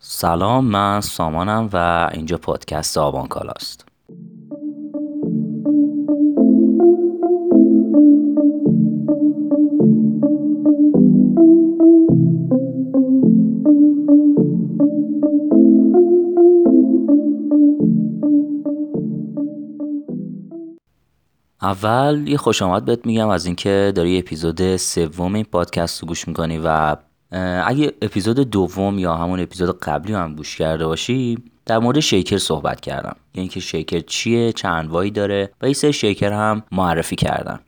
سلام من سامانم و اینجا پادکست آبان کالاست. اول یه خوش آمد بهت میگم از اینکه داری اپیزود سوم این پادکست رو گوش می‌کنی و اگه اپیزود دوم یا همون اپیزود قبلی هم گوش کرده باشی در مورد شیکر صحبت کردم. یعنی که شیکر چیه چه انواعی داره و یه سری شیکر هم معرفی کردم.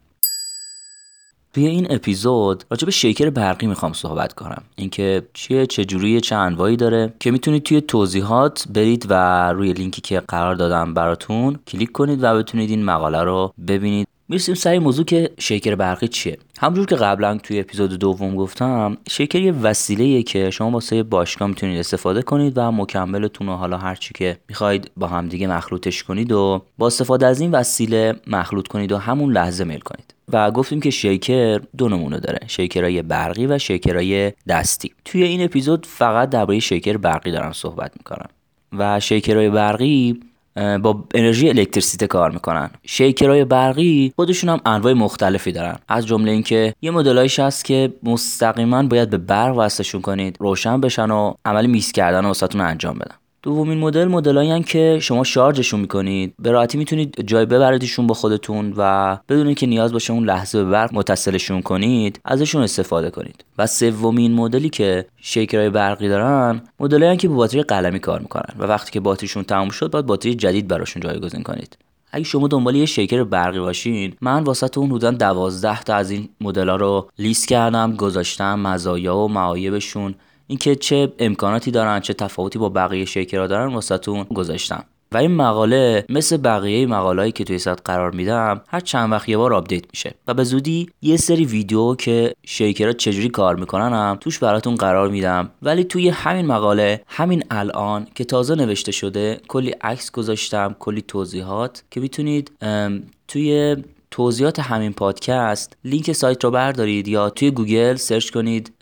توی این اپیزود راجع به شیکر برقی می‌خوام صحبت کنم. اینکه چیه چه جوریه چه انواعی داره. که می‌تونید توی توضیحات برید و روی لینکی که قرار دادم براتون کلیک کنید و بتونید این مقاله رو ببینید. می‌رسیم سر موضوع که شیکر برقی چیه. همونجور که قبلا توی اپیزود دوم گفتم شیکر یه وسیله که شما واسه باشگاه می‌تونید استفاده کنید و مکملتون رو حالا هرچی که می‌خواید با همدیگه مخلوطش کنید و با استفاده از این وسیله مخلوط کنید و همون لحظه میل کنید. و گفتیم که شیکر دو نمونه داره شیکرهای برقی و شیکرهای دستی. توی این اپیزود فقط درباره شیکر برقی دارم صحبت می‌کنم. و شیکرهای برقی با انرژی الکتریسیته کار می‌کنن. شیکرهای برقی خودشون هم انواع مختلفی دارن. از جمله اینکه یه مدلایش هست که مستقیما باید به برق وصلشون کنید روشن بشن و عمل میس کردن واسهتون انجام بدن. دومین مدل مدلایی که شما شارژشون می‌کنید. به راحتی می‌تونید جای ببریدشون با خودتون و بدون که نیاز باشه اون لحظه به برق متصلشون کنید ازشون استفاده کنید. و سومین مدلی که شیکرهای برقی دارن مدلایی که با باتری قلمی کار می‌کنن و وقتی که باتریشون تموم شد باید باتری جدید براشون جایگزین کنید. اگه شما دنبال یه شیکر برقی باشین من واسه اون حدودا دوازده تا از این مدل رو لیست کردم گذاشتم مزایا و معایبشون. اینکه چه امکاناتی دارن چه تفاوتی با بقیه شیکرها دارن واسهتون گذاشتم. و این مقاله مثل بقیه مقالهایی که توی سایت قرار میدم هر چند وقت یه بار update میشه. و به زودی یه سری ویدیو که شیکرها چجوری کار می‌کنن هم توش براتون قرار میدم. ولی توی همین مقاله همین الان که تازه نوشته شده کلی عکس گذاشتم کلی توضیحات که می‌تونید توی توضیحات همین پادکست لینک سایت رو بردارید یا توی گوگل search کنید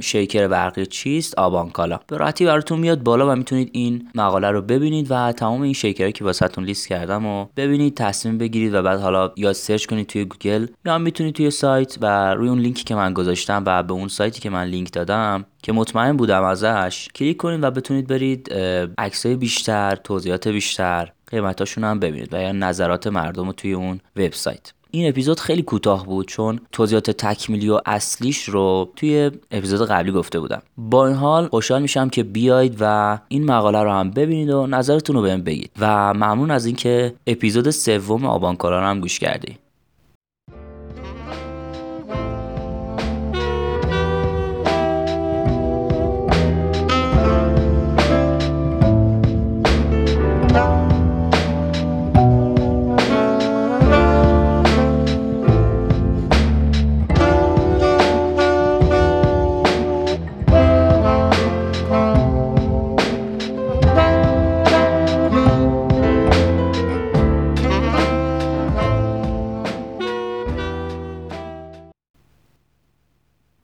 شیکر برقی چیست؟ آبانکالا. به راحتی براتون میاد بالا و می‌تونید این مقاله رو ببینید و تمام این شیکرهایی که واسهتون لیست کردم و ببینید تصمیم بگیرید و بعد حالا یا search کنید توی گوگل یا می‌تونید توی سایت و روی اون لینکی که من گذاشتم و به اون سایتی که من لینک دادم که مطمئن بودم ازش کلیک کنید و بتونید برید عکسای بیشتر توضیحات بیشتر قیمتاشون هم ببینید و یا نظرات مردم رو توی اون وبسایت. این اپیزود خیلی کوتاه بود چون توضیحات تکمیلی و اصلیش رو توی اپیزود قبلی گفته بودم. با این حال خوشحال میشم که بیاید و این مقاله رو هم ببینید و نظرتون رو بهم بگید. و ممنون از اینکه اپیزود سوم آبانکارا رو هم گوش کردید